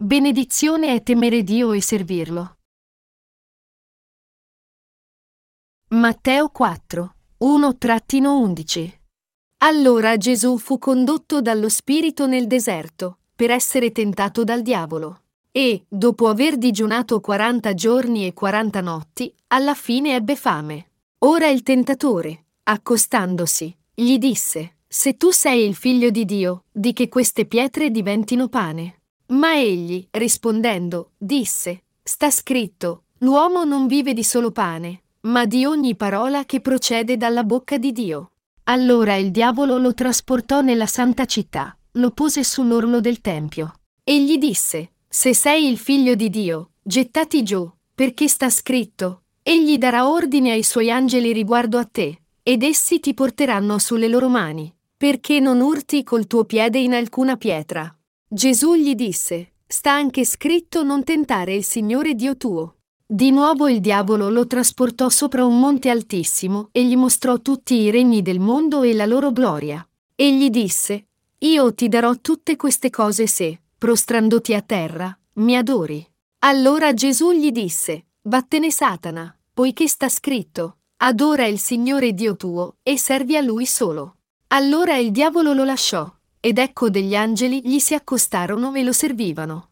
Benedizione è temere Dio e servirlo. Matteo 4, 1-11 Allora Gesù fu condotto dallo Spirito nel deserto, per essere tentato dal diavolo. E, dopo aver digiunato quaranta giorni e quaranta notti, alla fine ebbe fame. Ora il tentatore, accostandosi, gli disse, Se tu sei il figlio di Dio, di che queste pietre diventino pane. Ma egli, rispondendo, disse, Sta scritto, l'uomo non vive di solo pane, ma di ogni parola che procede dalla bocca di Dio. Allora il diavolo lo trasportò nella santa città, lo pose sull'orlo del tempio, e gli disse, Se sei il figlio di Dio, gettati giù, perché sta scritto, Egli darà ordine ai suoi angeli riguardo a te, ed essi ti porteranno sulle loro mani, perché non urti col tuo piede in alcuna pietra. Gesù gli disse, Sta anche scritto non tentare il Signore Dio tuo. Di nuovo il diavolo lo trasportò sopra un monte altissimo e gli mostrò tutti i regni del mondo e la loro gloria. E gli disse, Io ti darò tutte queste cose se, prostrandoti a terra, mi adori. Allora Gesù gli disse, Vattene Satana, poiché sta scritto, Adora il Signore Dio tuo e servi a Lui solo. Allora il diavolo lo lasciò, ed ecco degli angeli gli si accostarono e lo servivano.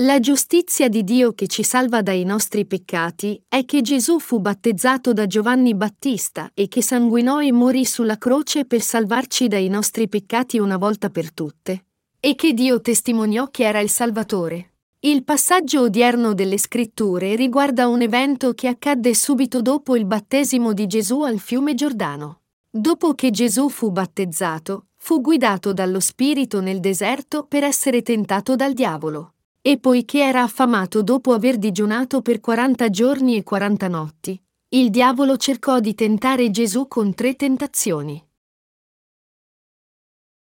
La giustizia di Dio che ci salva dai nostri peccati è che Gesù fu battezzato da Giovanni Battista e che sanguinò e morì sulla croce per salvarci dai nostri peccati una volta per tutte, e che Dio testimoniò che era il Salvatore. Il passaggio odierno delle scritture riguarda un evento che accadde subito dopo il battesimo di Gesù al fiume Giordano. Dopo che Gesù fu battezzato, fu guidato dallo Spirito nel deserto per essere tentato dal diavolo. E poiché era affamato dopo aver digiunato per 40 giorni e 40 notti, il diavolo cercò di tentare Gesù con tre tentazioni.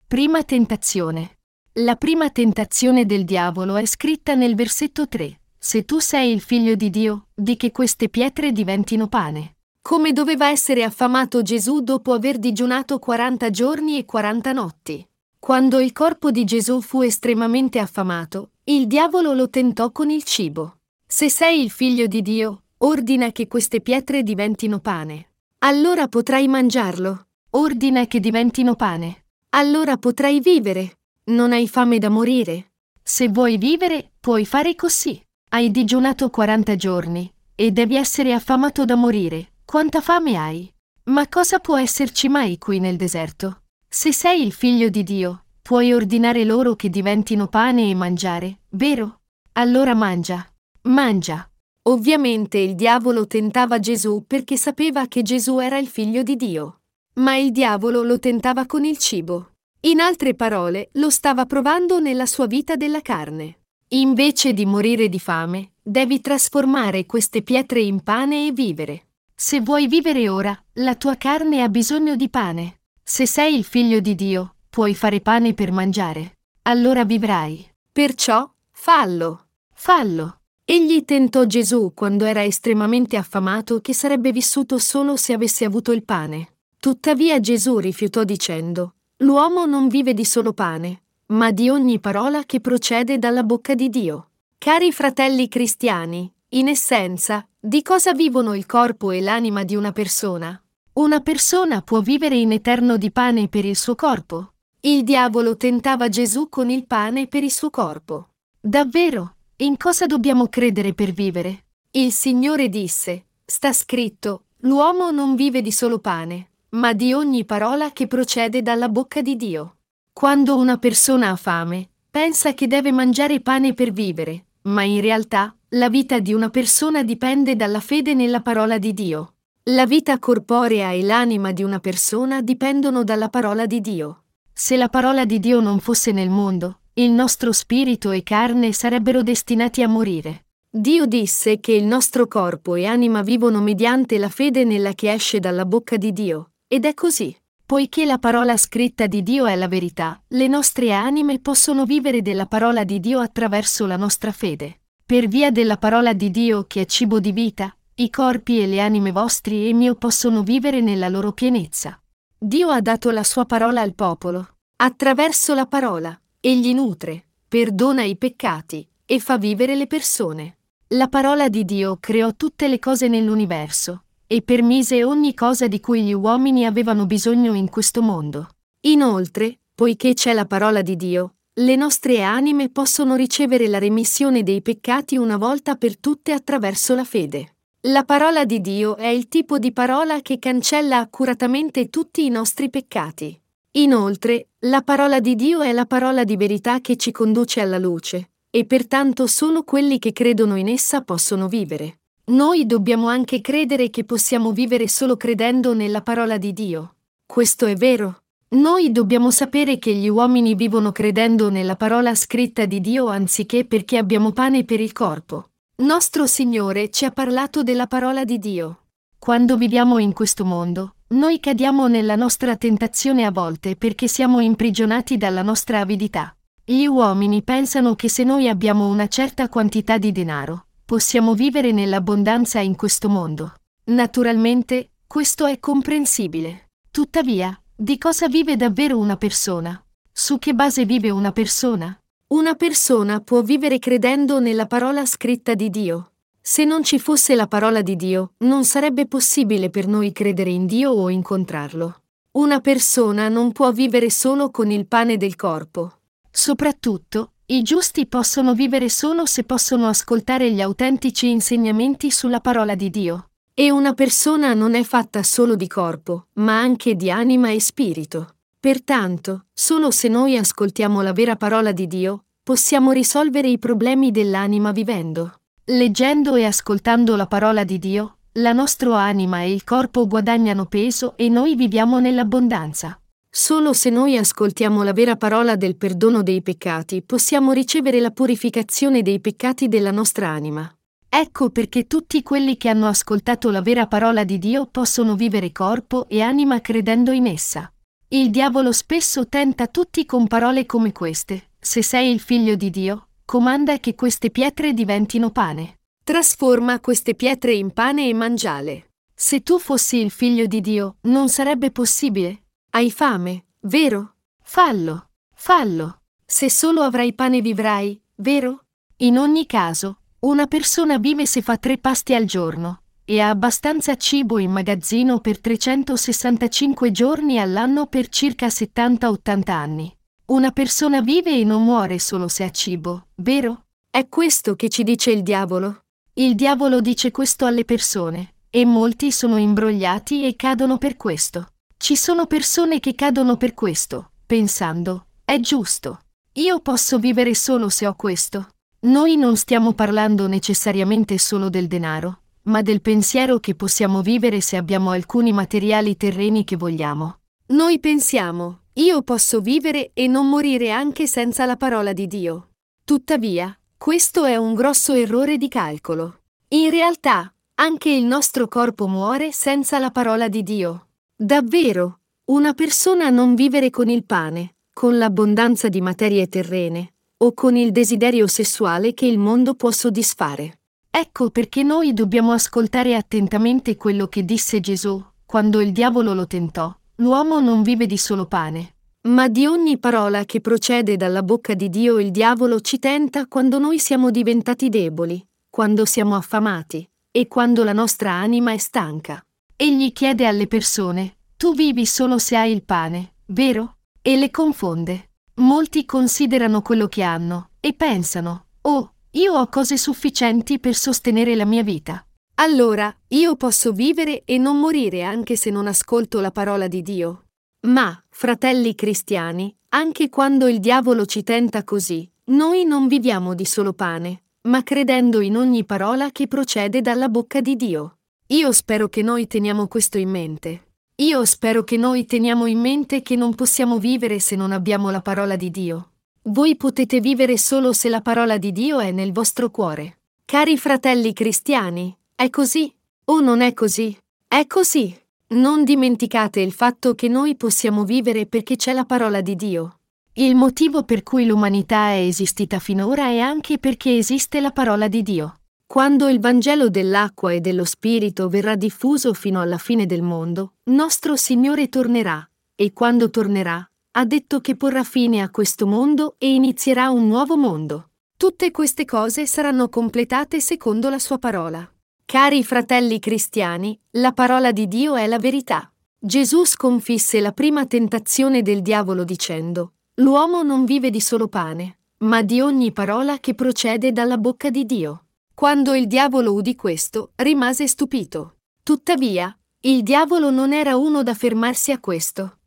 Prima tentazione. La prima tentazione del diavolo è scritta nel versetto 3. Se tu sei il figlio di Dio, di che queste pietre diventino pane. Come doveva essere affamato Gesù dopo aver digiunato 40 giorni e 40 notti. Quando il corpo di Gesù fu estremamente affamato, il diavolo lo tentò con il cibo. Se sei il figlio di Dio, ordina che queste pietre diventino pane. Allora potrai mangiarlo. Ordina che diventino pane. Allora potrai vivere. Non hai fame da morire. Se vuoi vivere, puoi fare così. Hai digiunato 40 giorni e devi essere affamato da morire. Quanta fame hai? Ma cosa può esserci mai qui nel deserto? Se sei il figlio di Dio, Puoi ordinare loro che diventino pane e mangiare, vero? Allora mangia. Mangia. Ovviamente il diavolo tentava Gesù perché sapeva che Gesù era il figlio di Dio. Ma il diavolo lo tentava con il cibo. In altre parole, lo stava provando nella sua vita della carne. Invece di morire di fame, devi trasformare queste pietre in pane e vivere. Se vuoi vivere ora, la tua carne ha bisogno di pane. Se sei il figlio di Dio, puoi fare pane per mangiare. Allora vivrai. Perciò, fallo. Fallo. Egli tentò Gesù quando era estremamente affamato che sarebbe vissuto solo se avesse avuto il pane. Tuttavia Gesù rifiutò dicendo, L'uomo non vive di solo pane, ma di ogni parola che procede dalla bocca di Dio. Cari fratelli cristiani, in essenza, di cosa vivono il corpo e l'anima di una persona? Una persona può vivere in eterno di pane per il suo corpo, il diavolo tentava Gesù con il pane per il suo corpo. Davvero? In cosa dobbiamo credere per vivere? Il Signore disse, sta scritto, l'uomo non vive di solo pane, ma di ogni parola che procede dalla bocca di Dio. Quando una persona ha fame, pensa che deve mangiare pane per vivere, ma in realtà la vita di una persona dipende dalla fede nella parola di Dio. La vita corporea e l'anima di una persona dipendono dalla parola di Dio. Se la parola di Dio non fosse nel mondo, il nostro spirito e carne sarebbero destinati a morire. Dio disse che il nostro corpo e anima vivono mediante la fede nella che esce dalla bocca di Dio, ed è così. Poiché la parola scritta di Dio è la verità, le nostre anime possono vivere della parola di Dio attraverso la nostra fede. Per via della parola di Dio che è cibo di vita, i corpi e le anime vostri e mio possono vivere nella loro pienezza. Dio ha dato la sua parola al popolo. Attraverso la parola, Egli nutre, perdona i peccati e fa vivere le persone. La parola di Dio creò tutte le cose nell'universo e permise ogni cosa di cui gli uomini avevano bisogno in questo mondo. Inoltre, poiché c'è la parola di Dio, le nostre anime possono ricevere la remissione dei peccati una volta per tutte attraverso la fede. La parola di Dio è il tipo di parola che cancella accuratamente tutti i nostri peccati. Inoltre, la parola di Dio è la parola di verità che ci conduce alla luce, e pertanto solo quelli che credono in essa possono vivere. Noi dobbiamo anche credere che possiamo vivere solo credendo nella parola di Dio. Questo è vero. Noi dobbiamo sapere che gli uomini vivono credendo nella parola scritta di Dio anziché perché abbiamo pane per il corpo. Nostro Signore ci ha parlato della parola di Dio. Quando viviamo in questo mondo, noi cadiamo nella nostra tentazione a volte perché siamo imprigionati dalla nostra avidità. Gli uomini pensano che se noi abbiamo una certa quantità di denaro, possiamo vivere nell'abbondanza in questo mondo. Naturalmente, questo è comprensibile. Tuttavia, di cosa vive davvero una persona? Su che base vive una persona? Una persona può vivere credendo nella parola scritta di Dio. Se non ci fosse la parola di Dio, non sarebbe possibile per noi credere in Dio o incontrarlo. Una persona non può vivere solo con il pane del corpo. Soprattutto, i giusti possono vivere solo se possono ascoltare gli autentici insegnamenti sulla parola di Dio. E una persona non è fatta solo di corpo, ma anche di anima e spirito. Pertanto, solo se noi ascoltiamo la vera parola di Dio, possiamo risolvere i problemi dell'anima vivendo. Leggendo e ascoltando la parola di Dio, la nostra anima e il corpo guadagnano peso e noi viviamo nell'abbondanza. Solo se noi ascoltiamo la vera parola del perdono dei peccati possiamo ricevere la purificazione dei peccati della nostra anima. Ecco perché tutti quelli che hanno ascoltato la vera parola di Dio possono vivere corpo e anima credendo in essa. Il diavolo spesso tenta tutti con parole come queste. Se sei il figlio di Dio, comanda che queste pietre diventino pane. Trasforma queste pietre in pane e mangiale. Se tu fossi il figlio di Dio, non sarebbe possibile. Hai fame, vero? Fallo, fallo. Se solo avrai pane vivrai, vero? In ogni caso, una persona vive se fa tre pasti al giorno, e ha abbastanza cibo in magazzino per 365 giorni all'anno per circa 70-80 anni. Una persona vive e non muore solo se ha cibo, vero? È questo che ci dice il diavolo. Il diavolo dice questo alle persone, e molti sono imbrogliati e cadono per questo. Ci sono persone che cadono per questo, pensando, è giusto. Io posso vivere solo se ho questo. Noi non stiamo parlando necessariamente solo del denaro, ma del pensiero che possiamo vivere se abbiamo alcuni materiali terreni che vogliamo. Noi pensiamo, io posso vivere e non morire anche senza la parola di Dio. Tuttavia, questo è un grosso errore di calcolo. In realtà, anche il nostro corpo muore senza la parola di Dio. Davvero, una persona non vivere con il pane, con l'abbondanza di materie terrene, o con il desiderio sessuale che il mondo può soddisfare. Ecco perché noi dobbiamo ascoltare attentamente quello che disse Gesù, quando il diavolo lo tentò. L'uomo non vive di solo pane, ma di ogni parola che procede dalla bocca di Dio il diavolo ci tenta quando noi siamo diventati deboli, quando siamo affamati e quando la nostra anima è stanca. Egli chiede alle persone, tu vivi solo se hai il pane, vero? E le confonde. Molti considerano quello che hanno e pensano, oh, io ho cose sufficienti per sostenere la mia vita. Allora, io posso vivere e non morire anche se non ascolto la parola di Dio. Ma, fratelli cristiani, anche quando il diavolo ci tenta così, noi non viviamo di solo pane, ma credendo in ogni parola che procede dalla bocca di Dio. Io spero che noi teniamo questo in mente. Io spero che noi teniamo in mente che non possiamo vivere se non abbiamo la parola di Dio. Voi potete vivere solo se la parola di Dio è nel vostro cuore. Cari fratelli cristiani, è così o non è così? È così. Non dimenticate il fatto che noi possiamo vivere perché c'è la parola di Dio. Il motivo per cui l'umanità è esistita finora è anche perché esiste la parola di Dio. Quando il Vangelo dell'acqua e dello Spirito verrà diffuso fino alla fine del mondo, nostro Signore tornerà, e quando tornerà, ha detto che porrà fine a questo mondo e inizierà un nuovo mondo. Tutte queste cose saranno completate secondo la sua parola. Cari fratelli cristiani, la parola di Dio è la verità. Gesù sconfisse la prima tentazione del diavolo dicendo, L'uomo non vive di solo pane, ma di ogni parola che procede dalla bocca di Dio. Quando il diavolo udì questo, rimase stupito. Tuttavia, il diavolo non era uno da fermarsi a questo.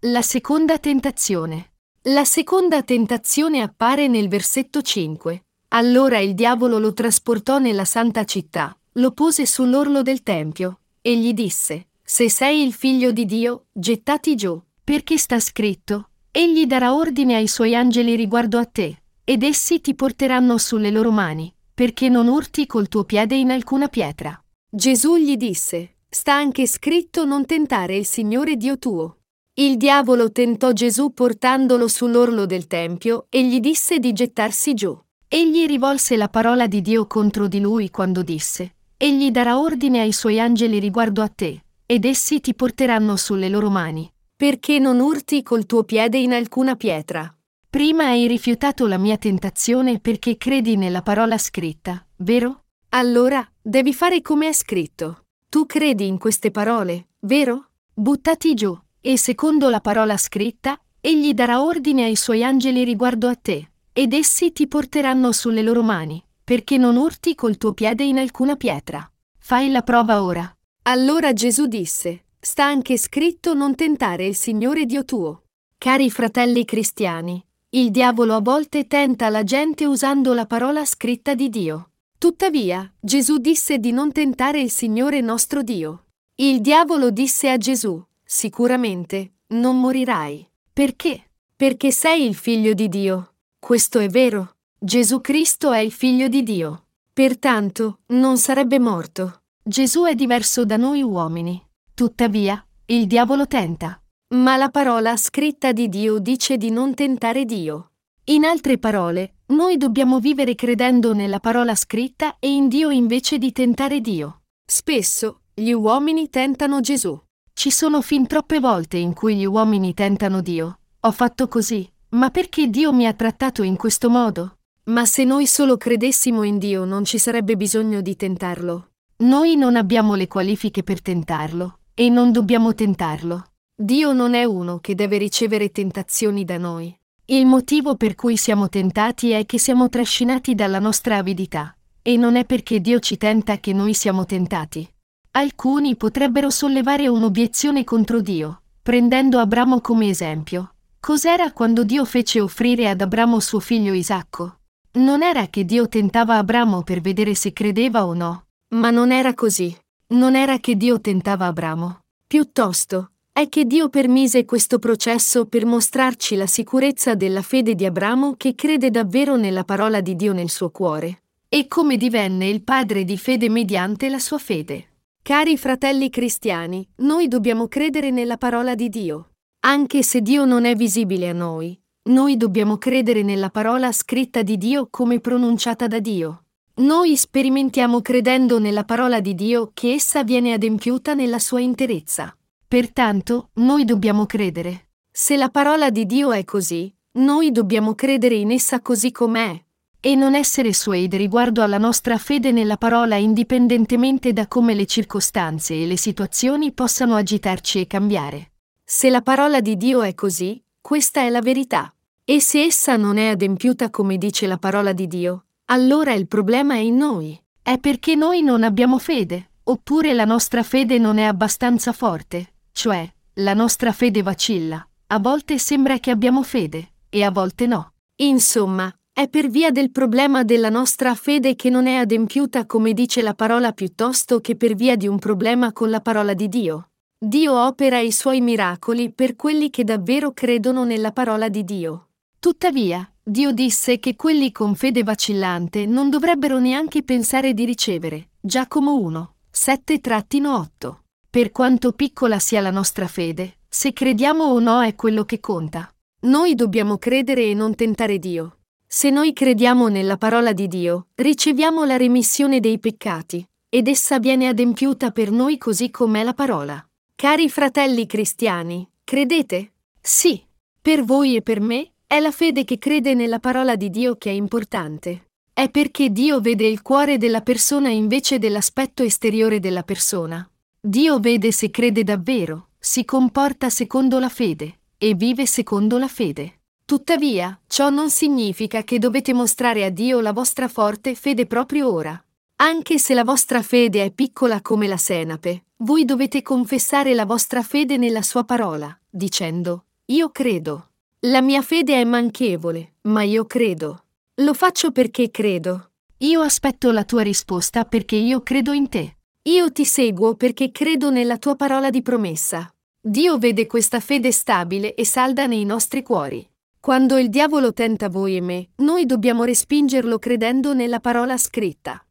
La seconda tentazione. La seconda tentazione appare nel versetto 5. Allora il diavolo lo trasportò nella santa città, lo pose sull'orlo del tempio, e gli disse, Se sei il figlio di Dio, gettati giù, perché sta scritto, Egli darà ordine ai suoi angeli riguardo a te, ed essi ti porteranno sulle loro mani, perché non urti col tuo piede in alcuna pietra. Gesù gli disse, Sta anche scritto non tentare il Signore Dio tuo. Il diavolo tentò Gesù portandolo sull'orlo del Tempio e gli disse di gettarsi giù. Egli rivolse la parola di Dio contro di lui quando disse, Egli darà ordine ai suoi angeli riguardo a te, ed essi ti porteranno sulle loro mani, perché non urti col tuo piede in alcuna pietra. Prima hai rifiutato la mia tentazione perché credi nella parola scritta, vero? Allora, devi fare come è scritto. Tu credi in queste parole, vero? Buttati giù, e secondo la parola scritta, egli darà ordine ai suoi angeli riguardo a te ed essi ti porteranno sulle loro mani, perché non urti col tuo piede in alcuna pietra. Fai la prova ora. Allora Gesù disse, sta anche scritto non tentare il Signore Dio tuo. Cari fratelli cristiani, il diavolo a volte tenta la gente usando la parola scritta di Dio. Tuttavia, Gesù disse di non tentare il Signore nostro Dio. Il diavolo disse a Gesù, sicuramente, non morirai. Perché? Perché sei il figlio di Dio. Questo è vero. Gesù Cristo è il figlio di Dio. Pertanto, non sarebbe morto. Gesù è diverso da noi uomini. Tuttavia, il diavolo tenta. Ma la parola scritta di Dio dice di non tentare Dio. In altre parole, noi dobbiamo vivere credendo nella parola scritta e in Dio invece di tentare Dio. Spesso, gli uomini tentano Gesù. Ci sono fin troppe volte in cui gli uomini tentano Dio. Ho fatto così, ma perché Dio mi ha trattato in questo modo? Ma se noi solo credessimo in Dio non ci sarebbe bisogno di tentarlo. Noi non abbiamo le qualifiche per tentarlo e non dobbiamo tentarlo. Dio non è uno che deve ricevere tentazioni da noi. Il motivo per cui siamo tentati è che siamo trascinati dalla nostra avidità, e non è perché Dio ci tenta che noi siamo tentati. Alcuni potrebbero sollevare un'obiezione contro Dio, prendendo Abramo come esempio, Cos'era quando Dio fece offrire ad Abramo suo figlio Isacco? Non era che Dio tentava Abramo per vedere se credeva o no, ma non era così. Non era che Dio tentava Abramo. Piuttosto, è che Dio permise questo processo per mostrarci la sicurezza della fede di Abramo che crede davvero nella parola di Dio nel suo cuore, e come divenne il padre di fede mediante la sua fede. Cari fratelli cristiani, noi dobbiamo credere nella parola di Dio. Anche se Dio non è visibile a noi, noi dobbiamo credere nella parola scritta di Dio come pronunciata da Dio. Noi sperimentiamo credendo nella parola di Dio che essa viene adempiuta nella sua interezza. Pertanto, noi dobbiamo credere. Se la parola di Dio è così, noi dobbiamo credere in essa così com'è, e non essere suede riguardo alla nostra fede nella parola indipendentemente da come le circostanze e le situazioni possano agitarci e cambiare. Se la parola di Dio è così, questa è la verità. E se essa non è adempiuta come dice la parola di Dio, allora il problema è in noi. È perché noi non abbiamo fede, oppure la nostra fede non è abbastanza forte, cioè, la nostra fede vacilla. A volte sembra che abbiamo fede, e a volte no. Insomma, è per via del problema della nostra fede che non è adempiuta come dice la parola piuttosto che per via di un problema con la parola di Dio. Dio opera i suoi miracoli per quelli che davvero credono nella parola di Dio. Tuttavia, Dio disse che quelli con fede vacillante non dovrebbero neanche pensare di ricevere. Giacomo 1, 7-8. Per quanto piccola sia la nostra fede, se crediamo o no è quello che conta. Noi dobbiamo credere e non tentare Dio. Se noi crediamo nella parola di Dio, riceviamo la remissione dei peccati, ed essa viene adempiuta per noi così com'è la parola. Cari fratelli cristiani, Credete? Sì. Per voi e per me, è la fede che crede nella parola di Dio che è importante. È perché Dio vede il cuore della persona invece dell'aspetto esteriore della persona. Dio vede se crede davvero, si comporta secondo la fede e vive secondo la fede. Tuttavia, ciò non significa che dovete mostrare a Dio la vostra forte fede proprio ora. Anche se la vostra fede è piccola come la senape, voi dovete confessare la vostra fede nella sua parola, dicendo, Io credo. La mia fede è manchevole, ma io credo. Lo faccio perché credo. Io aspetto la tua risposta perché io credo in te. Io ti seguo perché credo nella tua parola di promessa. Dio vede questa fede stabile e salda nei nostri cuori. Quando il diavolo tenta voi e me, noi dobbiamo respingerlo credendo nella parola scritta.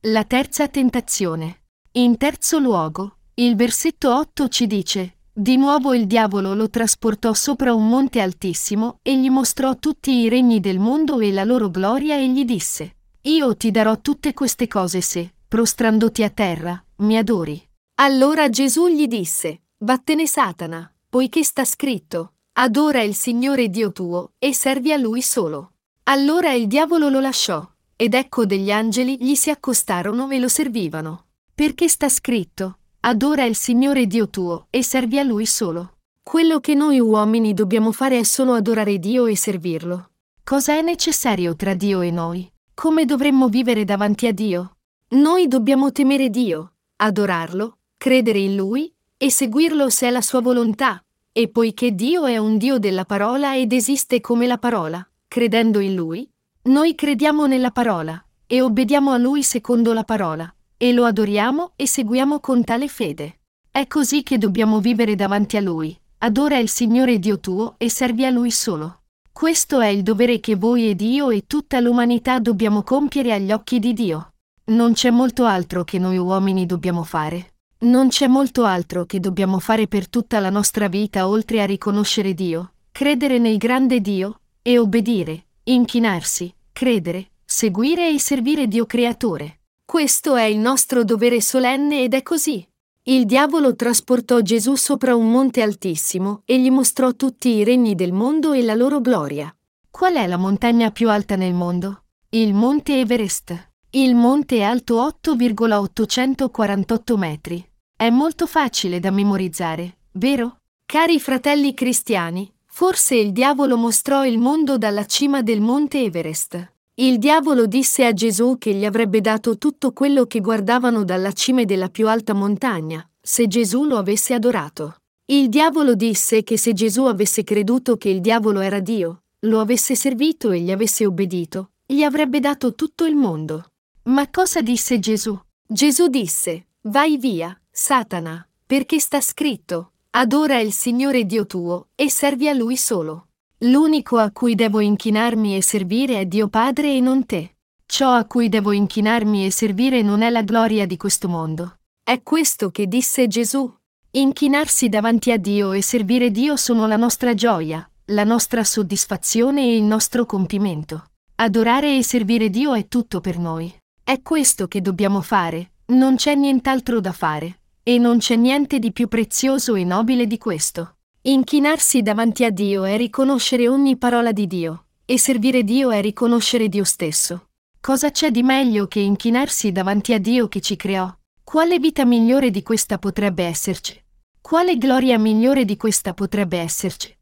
La terza tentazione. In terzo luogo, il versetto 8 ci dice, di nuovo il diavolo lo trasportò sopra un monte altissimo e gli mostrò tutti i regni del mondo e la loro gloria e gli disse, Io ti darò tutte queste cose se, prostrandoti a terra, mi adori. Allora Gesù gli disse, Vattene Satana, poiché sta scritto, Adora il Signore Dio tuo e servi a Lui solo. Allora il diavolo lo lasciò, ed ecco degli angeli gli si accostarono e lo servivano. Perché sta scritto, Adora il Signore Dio tuo e servi a Lui solo. Quello che noi uomini dobbiamo fare è solo adorare Dio e servirlo. Cosa è necessario tra Dio e noi? Come dovremmo vivere davanti a Dio? Noi dobbiamo temere Dio, adorarlo, credere in Lui e seguirlo se è la sua volontà. E poiché Dio è un Dio della parola ed esiste come la parola, credendo in Lui, noi crediamo nella parola e obbediamo a Lui secondo la parola e lo adoriamo e seguiamo con tale fede. È così che dobbiamo vivere davanti a Lui. Adora il Signore Dio tuo e servi a Lui solo. Questo è il dovere che voi ed io e tutta l'umanità dobbiamo compiere agli occhi di Dio. Non c'è molto altro che noi uomini dobbiamo fare. Non c'è molto altro che dobbiamo fare per tutta la nostra vita oltre a riconoscere Dio, credere nel grande Dio e obbedire, inchinarsi, credere, seguire e servire Dio Creatore. Questo è il nostro dovere solenne ed è così. Il diavolo trasportò Gesù sopra un monte altissimo e gli mostrò tutti i regni del mondo e la loro gloria. Qual è la montagna più alta nel mondo? Il monte Everest. Il monte è alto 8,848 metri. È molto facile da memorizzare, vero? Cari fratelli cristiani, forse il diavolo mostrò il mondo dalla cima del monte Everest. Il diavolo disse a Gesù che gli avrebbe dato tutto quello che guardavano dalla cima della più alta montagna, se Gesù lo avesse adorato. Il diavolo disse che se Gesù avesse creduto che il diavolo era Dio, lo avesse servito e gli avesse obbedito, gli avrebbe dato tutto il mondo. Ma cosa disse Gesù? Gesù disse, Vai via, Satana, perché sta scritto, adora il Signore Dio tuo e servi a Lui solo. L'unico a cui devo inchinarmi e servire è Dio Padre e non te. Ciò a cui devo inchinarmi e servire non è la gloria di questo mondo. È questo che disse Gesù. Inchinarsi davanti a Dio e servire Dio sono la nostra gioia, la nostra soddisfazione e il nostro compimento. Adorare e servire Dio è tutto per noi. È questo che dobbiamo fare, non c'è nient'altro da fare, e non c'è niente di più prezioso e nobile di questo. Inchinarsi davanti a Dio è riconoscere ogni parola di Dio, e servire Dio è riconoscere Dio stesso. Cosa c'è di meglio che inchinarsi davanti a Dio che ci creò? Quale vita migliore di questa potrebbe esserci? Quale gloria migliore di questa potrebbe esserci?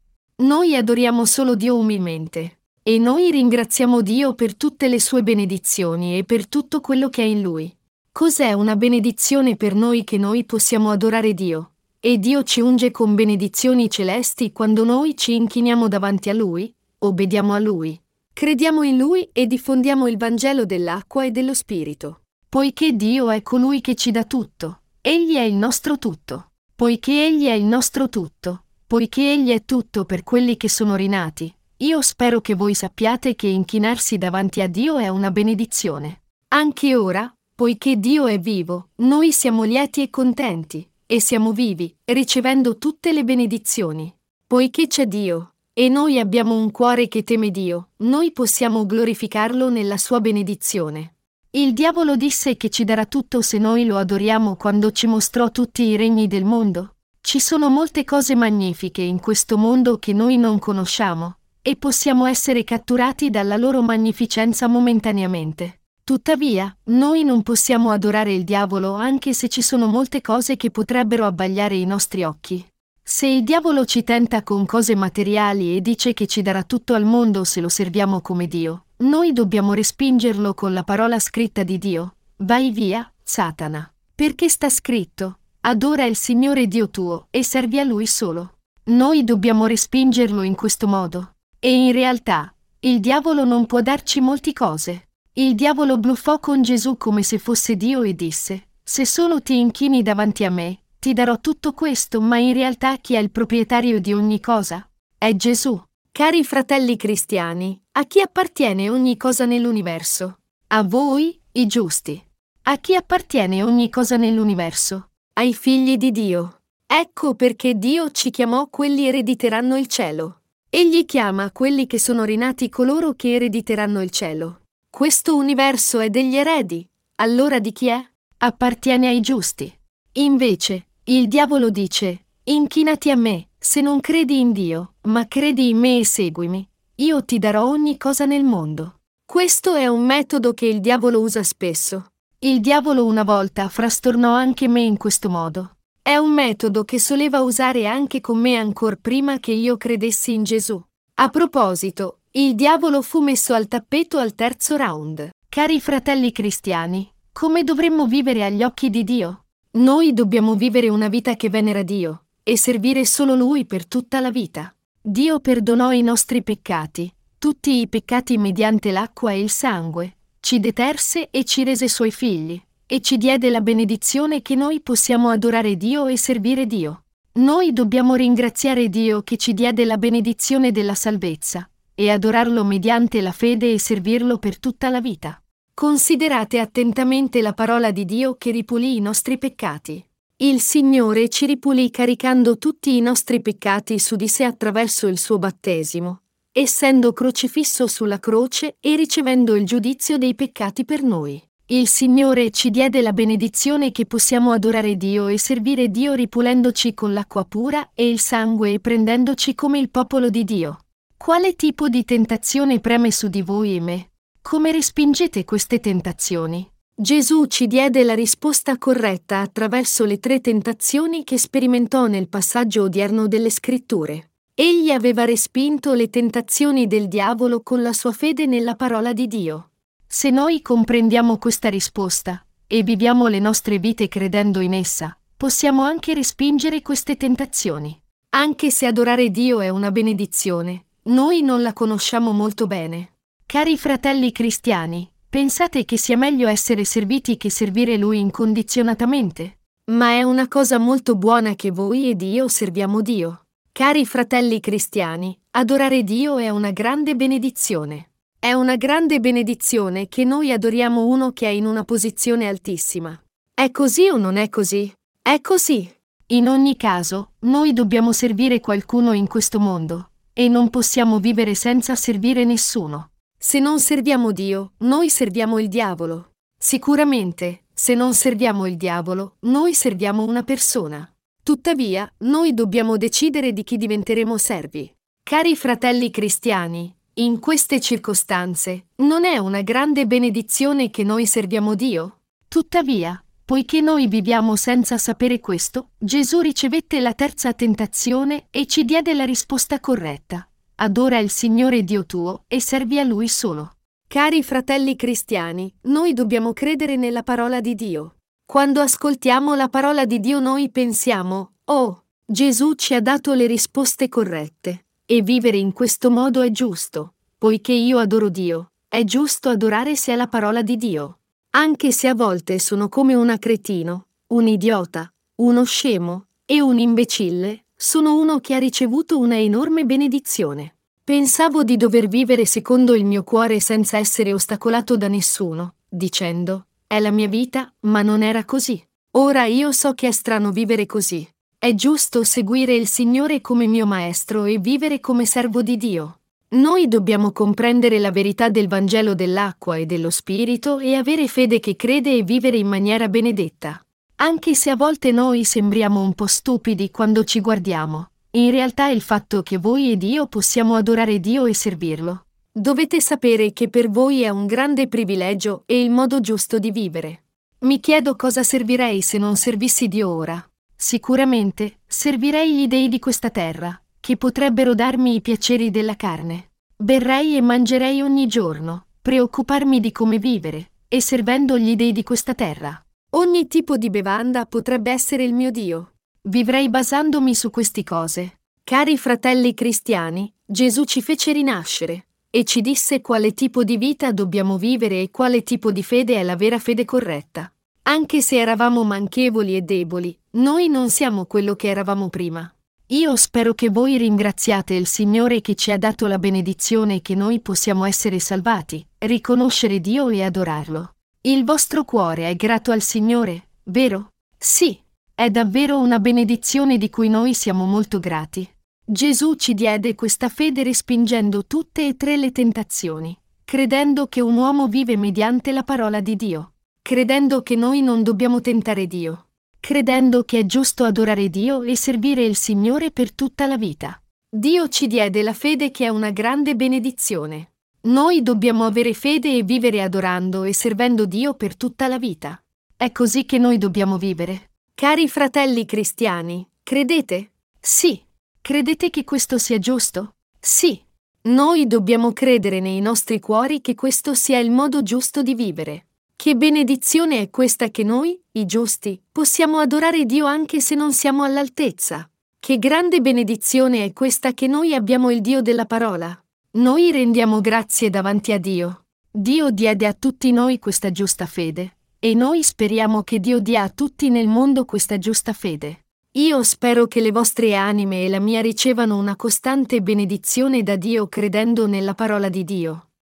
Noi adoriamo solo Dio umilmente, e noi ringraziamo Dio per tutte le sue benedizioni e per tutto quello che è in Lui. Cos'è una benedizione per noi che noi possiamo adorare Dio? E Dio ci unge con benedizioni celesti quando noi ci inchiniamo davanti a Lui, obbediamo a Lui, crediamo in Lui e diffondiamo il Vangelo dell'acqua e dello Spirito. Poiché Dio è colui che ci dà tutto, Egli è il nostro tutto. Poiché Egli è il nostro tutto, poiché Egli è tutto per quelli che sono rinati, io spero che voi sappiate che inchinarsi davanti a Dio è una benedizione. Anche ora, poiché Dio è vivo, noi siamo lieti e contenti, e siamo vivi, ricevendo tutte le benedizioni. Poiché c'è Dio, e noi abbiamo un cuore che teme Dio, noi possiamo glorificarlo nella sua benedizione. Il diavolo disse che ci darà tutto se noi lo adoriamo quando ci mostrò tutti i regni del mondo. Ci sono molte cose magnifiche in questo mondo che noi non conosciamo, e possiamo essere catturati dalla loro magnificenza momentaneamente. Tuttavia, noi non possiamo adorare il diavolo anche se ci sono molte cose che potrebbero abbagliare i nostri occhi. Se il diavolo ci tenta con cose materiali e dice che ci darà tutto al mondo se lo serviamo come Dio, noi dobbiamo respingerlo con la parola scritta di Dio. Vai via, Satana. Perché sta scritto, adora il Signore Dio tuo e servi a Lui solo. Noi dobbiamo respingerlo in questo modo. E in realtà, il diavolo non può darci molte cose. Il diavolo bluffò con Gesù come se fosse Dio e disse, Se solo ti inchini davanti a me, ti darò tutto questo, ma in realtà chi è il proprietario di ogni cosa? È Gesù. Cari fratelli cristiani, a chi appartiene ogni cosa nell'universo? A voi, i giusti. A chi appartiene ogni cosa nell'universo? Ai figli di Dio. Ecco perché Dio ci chiamò quelli erediteranno il cielo. Egli chiama quelli che sono rinati coloro che erediteranno il cielo. Questo universo è degli eredi. Allora di chi è? Appartiene ai giusti. Invece, il diavolo dice, inchinati a me, se non credi in Dio, ma credi in me e seguimi, io ti darò ogni cosa nel mondo. Questo è un metodo che il diavolo usa spesso. Il diavolo una volta frastornò anche me in questo modo. È un metodo che soleva usare anche con me ancora prima che io credessi in Gesù. A proposito, il diavolo fu messo al tappeto al terzo round. Cari fratelli cristiani, come dovremmo vivere agli occhi di Dio? Noi dobbiamo vivere una vita che venera Dio e servire solo Lui per tutta la vita. Dio perdonò i nostri peccati, tutti i peccati mediante l'acqua e il sangue, ci deterse e ci rese Suoi figli, e ci diede la benedizione che noi possiamo adorare Dio e servire Dio. Noi dobbiamo ringraziare Dio che ci diede la benedizione della salvezza e adorarlo mediante la fede e servirlo per tutta la vita. Considerate attentamente la parola di Dio che ripulì i nostri peccati. Il Signore ci ripulì caricando tutti i nostri peccati su di sé attraverso il suo battesimo, essendo crocifisso sulla croce e ricevendo il giudizio dei peccati per noi. Il Signore ci diede la benedizione che possiamo adorare Dio e servire Dio ripulendoci con l'acqua pura e il sangue e prendendoci come il popolo di Dio. Quale tipo di tentazione preme su di voi e me? Come respingete queste tentazioni? Gesù ci diede la risposta corretta attraverso le tre tentazioni che sperimentò nel passaggio odierno delle scritture. Egli aveva respinto le tentazioni del diavolo con la sua fede nella parola di Dio. Se noi comprendiamo questa risposta e viviamo le nostre vite credendo in essa, possiamo anche respingere queste tentazioni. Anche se adorare Dio è una benedizione, noi non la conosciamo molto bene. Cari fratelli cristiani, pensate che sia meglio essere serviti che servire Lui incondizionatamente? Ma è una cosa molto buona che voi ed io serviamo Dio. Cari fratelli cristiani, adorare Dio è una grande benedizione. È una grande benedizione che noi adoriamo uno che è in una posizione altissima. È così o non è così? È così. In ogni caso, noi dobbiamo servire qualcuno in questo mondo, e non possiamo vivere senza servire nessuno. Se non serviamo Dio, noi serviamo il diavolo. Sicuramente, se non serviamo il diavolo, noi serviamo una persona. Tuttavia, noi dobbiamo decidere di chi diventeremo servi. Cari fratelli cristiani, in queste circostanze, non è una grande benedizione che noi serviamo Dio? Tuttavia, Poiché noi viviamo senza sapere questo, Gesù ricevette la terza tentazione e ci diede la risposta corretta. Adora il Signore Dio tuo e servi a Lui solo. Cari fratelli cristiani, noi dobbiamo credere nella parola di Dio. Quando ascoltiamo la parola di Dio noi pensiamo, oh, Gesù ci ha dato le risposte corrette. E vivere in questo modo è giusto. Poiché io adoro Dio, è giusto adorare se è la parola di Dio anche se a volte sono come una cretino, un idiota, uno scemo e un imbecille, sono uno che ha ricevuto una enorme benedizione. Pensavo di dover vivere secondo il mio cuore senza essere ostacolato da nessuno, dicendo, è la mia vita, ma non era così. Ora io so che è strano vivere così. È giusto seguire il Signore come mio Maestro e vivere come servo di Dio. Noi dobbiamo comprendere la verità del Vangelo dell'acqua e dello Spirito e avere fede che crede e vivere in maniera benedetta. Anche se a volte noi sembriamo un po' stupidi quando ci guardiamo, in realtà il fatto che voi ed io possiamo adorare Dio e servirlo. Dovete sapere che per voi è un grande privilegio e il modo giusto di vivere. Mi chiedo cosa servirei se non servissi Dio ora. Sicuramente servirei gli dei di questa terra, che potrebbero darmi i piaceri della carne. Berrei e mangerei ogni giorno, preoccuparmi di come vivere, e servendo gli dei di questa terra. Ogni tipo di bevanda potrebbe essere il mio Dio. Vivrei basandomi su queste cose. Cari fratelli cristiani, Gesù ci fece rinascere e ci disse quale tipo di vita dobbiamo vivere e quale tipo di fede è la vera fede corretta. Anche se eravamo manchevoli e deboli, noi non siamo quello che eravamo prima. Io spero che voi ringraziate il Signore che ci ha dato la benedizione che noi possiamo essere salvati, riconoscere Dio e adorarlo. Il vostro cuore è grato al Signore, vero? Sì, è davvero una benedizione di cui noi siamo molto grati. Gesù ci diede questa fede respingendo tutte e tre le tentazioni, credendo che un uomo vive mediante la parola di Dio, credendo che noi non dobbiamo tentare Dio, credendo che è giusto adorare Dio e servire il Signore per tutta la vita. Dio ci diede la fede che è una grande benedizione. Noi dobbiamo avere fede e vivere adorando e servendo Dio per tutta la vita. È così che noi dobbiamo vivere. Cari fratelli cristiani, credete? Sì. Credete che questo sia giusto? Sì. Noi dobbiamo credere nei nostri cuori che questo sia il modo giusto di vivere. Che benedizione è questa che noi, i giusti, possiamo adorare Dio anche se non siamo all'altezza. Che grande benedizione è questa che noi abbiamo il Dio della parola. Noi rendiamo grazie davanti a Dio. Dio diede a tutti noi questa giusta fede, e noi speriamo che Dio dia a tutti nel mondo questa giusta fede. Io spero che le vostre anime e la mia ricevano una costante benedizione da Dio credendo nella parola di Dio.